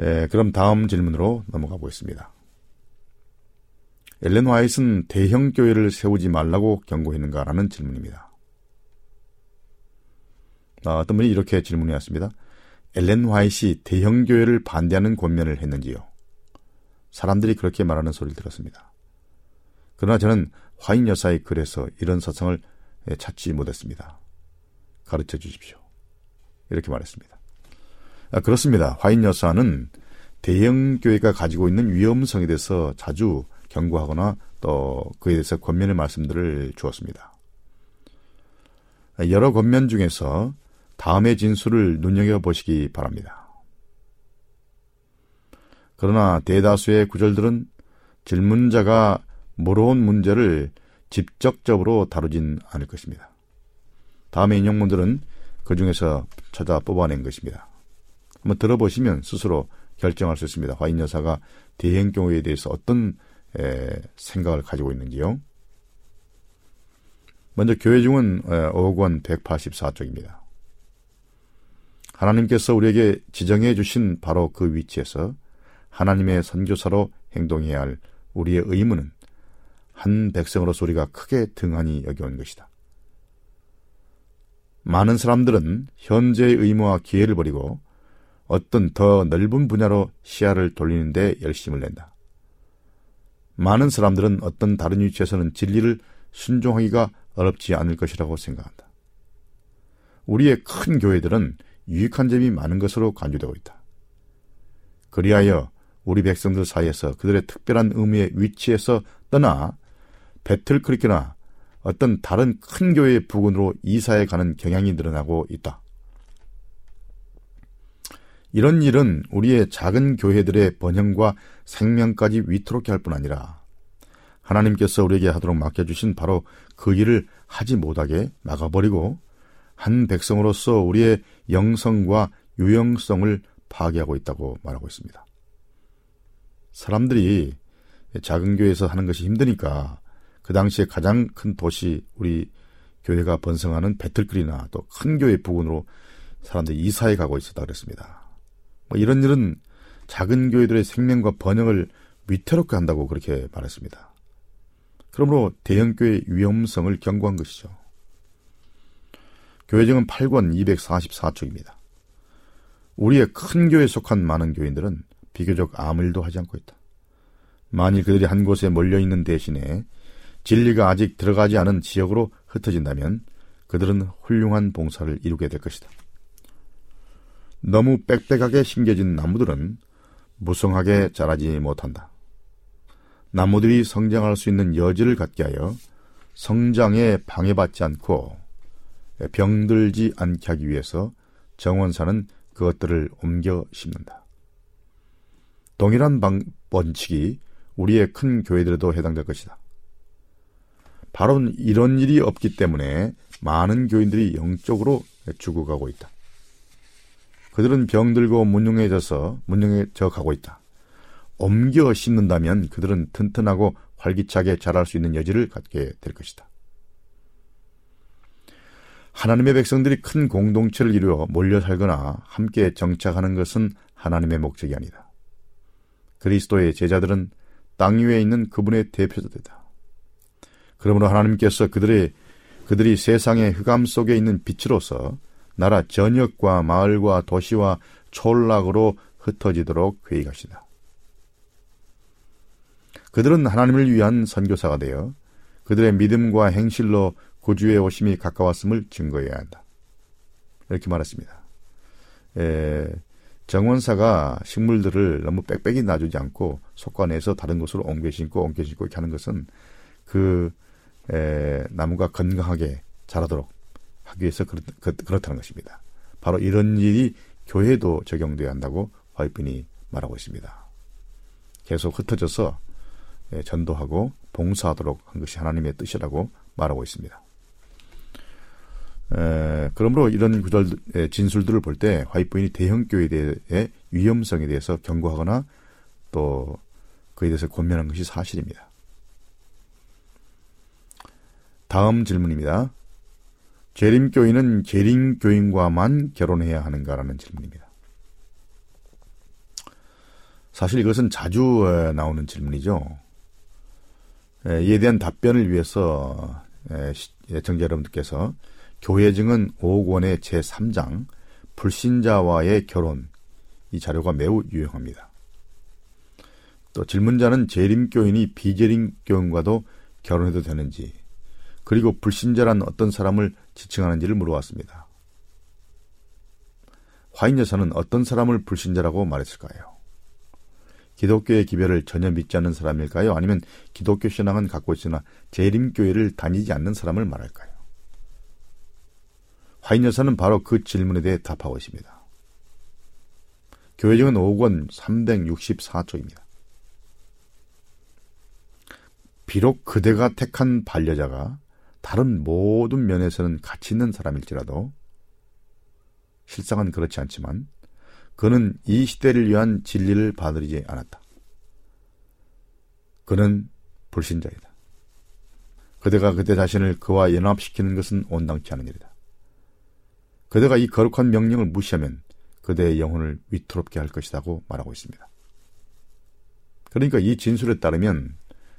Speaker 3: 예, 그럼 다음 질문으로 넘어가 보겠습니다. 엘렌 화이트는 대형 교회를 세우지 말라고 경고했는가라는 질문입니다. 아, 어떤 분이 이렇게 질문해 왔습니다. 엘렌 화이트이 대형 교회를 반대하는 권면을 했는지요? 사람들이 그렇게 말하는 소리를 들었습니다. 그러나 저는 화인 여사의 글에서 이런 사상을 예, 찾지 못했습니다. 가르쳐 주십시오. 이렇게 말했습니다. 아, 그렇습니다. 화인 여사는 대형 교회가 가지고 있는 위험성에 대해서 자주 경고하거나 또 그에 대해서 권면의 말씀들을 주었습니다. 여러 권면 중에서 다음의 진술을 눈여겨보시기 바랍니다. 그러나 대다수의 구절들은 질문자가 물어온 문제를 직접적으로 다루진 않을 것입니다. 다음의 인용문들은 그 중에서 찾아 뽑아낸 것입니다. 한번 들어보시면 스스로 결정할 수 있습니다. 화인 여사가 대행 경우에 대해서 어떤 에, 생각을 가지고 있는지요. 먼저 교회 중은 5억 원 184쪽입니다. 하나님께서 우리에게 지정해 주신 바로 그 위치에서 하나님의 선교사로 행동해야 할 우리의 의무는 한 백성으로서 우리가 크게 등한히 여겨온 것이다. 많은 사람들은 현재의 의무와 기회를 버리고 어떤 더 넓은 분야로 시야를 돌리는데 열심을 낸다. 많은 사람들은 어떤 다른 위치에서는 진리를 순종하기가 어렵지 않을 것이라고 생각한다. 우리의 큰 교회들은 유익한 점이 많은 것으로 간주되고 있다. 그리하여 우리 백성들 사이에서 그들의 특별한 의미의 위치에서 떠나 배틀크리크나 어떤 다른 큰 교회의 부근으로 이사해 가는 경향이 늘어나고 있다. 이런 일은 우리의 작은 교회들의 번영과 생명까지 위태롭게 할 뿐 아니라 하나님께서 우리에게 하도록 맡겨주신 바로 그 일을 하지 못하게 막아버리고 한 백성으로서 우리의 영성과 유영성을 파괴하고 있다고 말하고 있습니다. 사람들이 작은 교회에서 하는 것이 힘드니까 그 당시에 가장 큰 도시 우리 교회가 번성하는 배틀그리나 또 큰 교회 부근으로 사람들이 이사해 가고 있었다 그랬습니다. 뭐 이런 일은 작은 교회들의 생명과 번영을 위태롭게 한다고 그렇게 말했습니다. 그러므로 대형교회의 위험성을 경고한 것이죠. 교회정은 8권 244쪽입니다. 우리의 큰 교회에 속한 많은 교인들은 비교적 아무 일도 하지 않고 있다. 만일 그들이 한 곳에 몰려 있는 대신에 진리가 아직 들어가지 않은 지역으로 흩어진다면 그들은 훌륭한 봉사를 이루게 될 것이다. 너무 빽빽하게 심겨진 나무들은 무성하게 자라지 못한다. 나무들이 성장할 수 있는 여지를 갖게 하여 성장에 방해받지 않고 병들지 않게 하기 위해서 정원사는 그것들을 옮겨 심는다. 동일한 방, 원칙이 우리의 큰 교회들에도 해당될 것이다. 바로 이런 일이 없기 때문에 많은 교인들이 영적으로 죽어가고 있다. 그들은 병들고 문용해져서 문용해져 가고 있다. 옮겨 심는다면 그들은 튼튼하고 활기차게 자랄 수 있는 여지를 갖게 될 것이다. 하나님의 백성들이 큰 공동체를 이루어 몰려 살거나 함께 정착하는 것은 하나님의 목적이 아니다. 그리스도의 제자들은 땅 위에 있는 그분의 대표자들이다. 그러므로 하나님께서 그들의 그들이 세상의 흑암 속에 있는 빛으로서 나라 전역과 마을과 도시와 촌락으로 흩어지도록 회의하시다. 그들은 하나님을 위한 선교사가 되어 그들의 믿음과 행실로 구주의 오심이 가까웠음을 증거해야 한다. 이렇게 말했습니다. 에, 정원사가 식물들을 너무 빽빽이 놔주지 않고 속관에서 다른 곳으로 옮겨 심고 옮겨 심고 이렇게 하는 것은 그 에, 나무가 건강하게 자라도록 하기 위해서 그렇, 그, 그렇다는 것입니다. 바로 이런 일이 교회도 적용돼야 한다고 화이빈이 말하고 있습니다. 계속 흩어져서 전도하고 봉사하도록 한 것이 하나님의 뜻이라고 말하고 있습니다. 에, 그러므로 이런 구절 진술들을 볼 때 화이트 부인이 대형 교회에 대해 위험성에 대해서 경고하거나 또 그에 대해서 권면한 것이 사실입니다. 다음 질문입니다. 재림교인은 재림교인과만 결혼해야 하는가라는 질문입니다. 사실 이것은 자주 나오는 질문이죠. 이에 대한 답변을 위해서 청자 여러분들께서 교회증은 5권의 제3장 불신자와의 결혼 이 자료가 매우 유용합니다. 또 질문자는 재림교인이 비재림교인과도 결혼해도 되는지 그리고 불신자란 어떤 사람을 지칭하는지를 물어왔습니다. 화인 여사는 어떤 사람을 불신자라고 말했을까요? 기독교의 기별을 전혀 믿지 않는 사람일까요? 아니면 기독교 신앙은 갖고 있으나 재림교회를 다니지 않는 사람을 말할까요? 화인 여사는 바로 그 질문에 대해 답하고 있습니다. 교회정은 5권 364쪽입니다. 비록 그대가 택한 반려자가 다른 모든 면에서는 가치 있는 사람일지라도 실상은 그렇지 않지만 그는 이 시대를 위한 진리를 받으리지 않았다. 그는 불신자이다. 그대가 그대 자신을 그와 연합시키는 것은 온당치 않은 일이다. 그대가 이 거룩한 명령을 무시하면 그대의 영혼을 위태롭게 할 것이라고 말하고 있습니다. 그러니까 이 진술에 따르면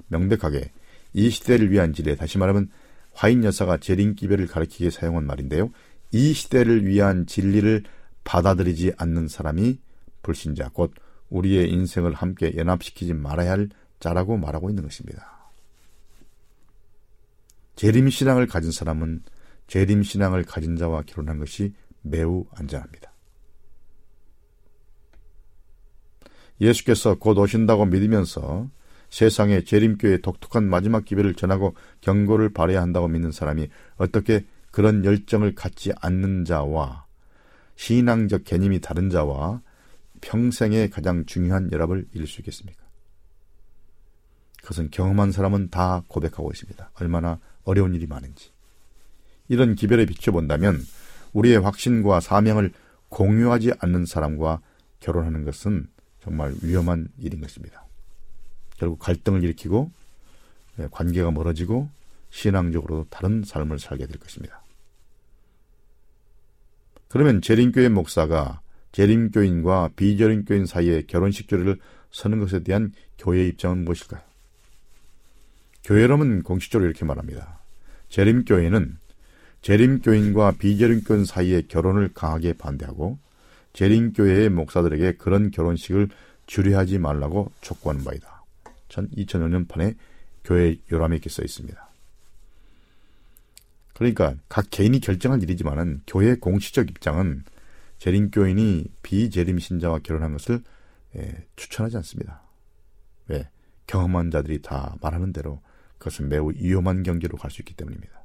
Speaker 3: 명백하게 이 시대를 위한 진리, 다시 말하면 화인 여사가 재림기별을 가리키기에 사용한 말인데요. 이 시대를 위한 진리를 받아들이지 않는 사람이 불신자, 곧 우리의 인생을 함께 연합시키지 말아야 할 자라고 말하고 있는 것입니다. 재림 신앙을 가진 사람은 재림 신앙을 가진 자와 결혼한 것이 매우 안전합니다. 예수께서 곧 오신다고 믿으면서 세상에 재림교의 독특한 마지막 기별을 전하고 경고를 발해야 한다고 믿는 사람이 어떻게 그런 열정을 갖지 않는 자와 신앙적 개념이 다른 자와 평생의 가장 중요한 연합을 이룰 수 있겠습니까? 그것은 경험한 사람은 다 고백하고 있습니다. 얼마나 어려운 일이 많은지. 이런 기별에 비춰본다면 우리의 확신과 사명을 공유하지 않는 사람과 결혼하는 것은 정말 위험한 일인 것입니다. 결국 갈등을 일으키고 예, 관계가 멀어지고 신앙적으로 다른 삶을 살게 될 것입니다. 그러면 재림교회 목사가 재림교인과 비재림교인 사이에 결혼식 조례를 서는 것에 대한 교회의 입장은 무엇일까요? 교회라면 공식적으로 이렇게 말합니다. 재림교회는 재림교인과 비재림교인 사이의 결혼을 강하게 반대하고 재림교회의 목사들에게 그런 결혼식을 주례하지 말라고 촉구하는 바이다. 전 2005년 판에 교회 요람에 이렇게 써 있습니다. 그러니까 각 개인이 결정할 일이지만은 교회 공식적 입장은 재림교인이 비재림 신자와 결혼한 것을 예, 추천하지 않습니다. 왜? 경험한 자들이 다 말하는 대로 그것은 매우 위험한 경계로 갈 수 있기 때문입니다.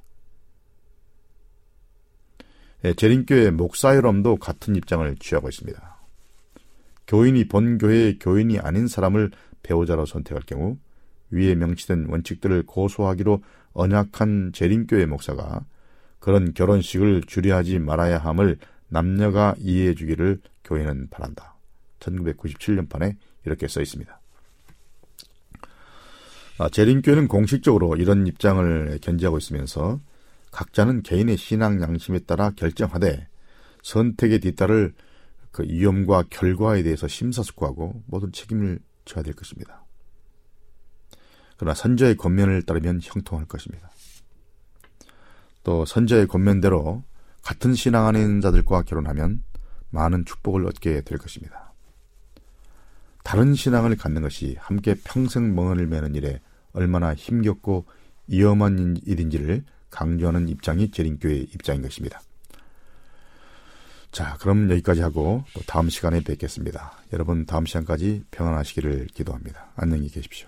Speaker 3: 예, 재림교회 목사여럼도 같은 입장을 취하고 있습니다. 교인이 본교회의 교인이 아닌 사람을 배우자로 선택할 경우 위에 명시된 원칙들을 고소하기로 언약한 재림교회 목사가 그런 결혼식을 주례하지 말아야 함을 남녀가 이해해 주기를 교회는 바란다. 1997년판에 이렇게 써 있습니다. 아, 재림교회는 공식적으로 이런 입장을 견지하고 있으면서 각자는 개인의 신앙 양심에 따라 결정하되 선택에 뒤따를 그 위험과 결과에 대해서 심사숙고하고 모든 책임을 져야 될 것입니다. 그러나 선자의 권면을 따르면 형통할 것입니다. 또 선자의 권면대로 같은 신앙 있는 자들과 결혼하면 많은 축복을 얻게 될 것입니다. 다른 신앙을 갖는 것이 함께 평생 멍을 매는 일에 얼마나 힘겹고 위험한 일인지를 강조하는 입장이 재림교의 입장인 것입니다. 자, 그럼 여기까지 하고 또 다음 시간에 뵙겠습니다. 여러분 다음 시간까지 평안하시기를 기도합니다. 안녕히 계십시오.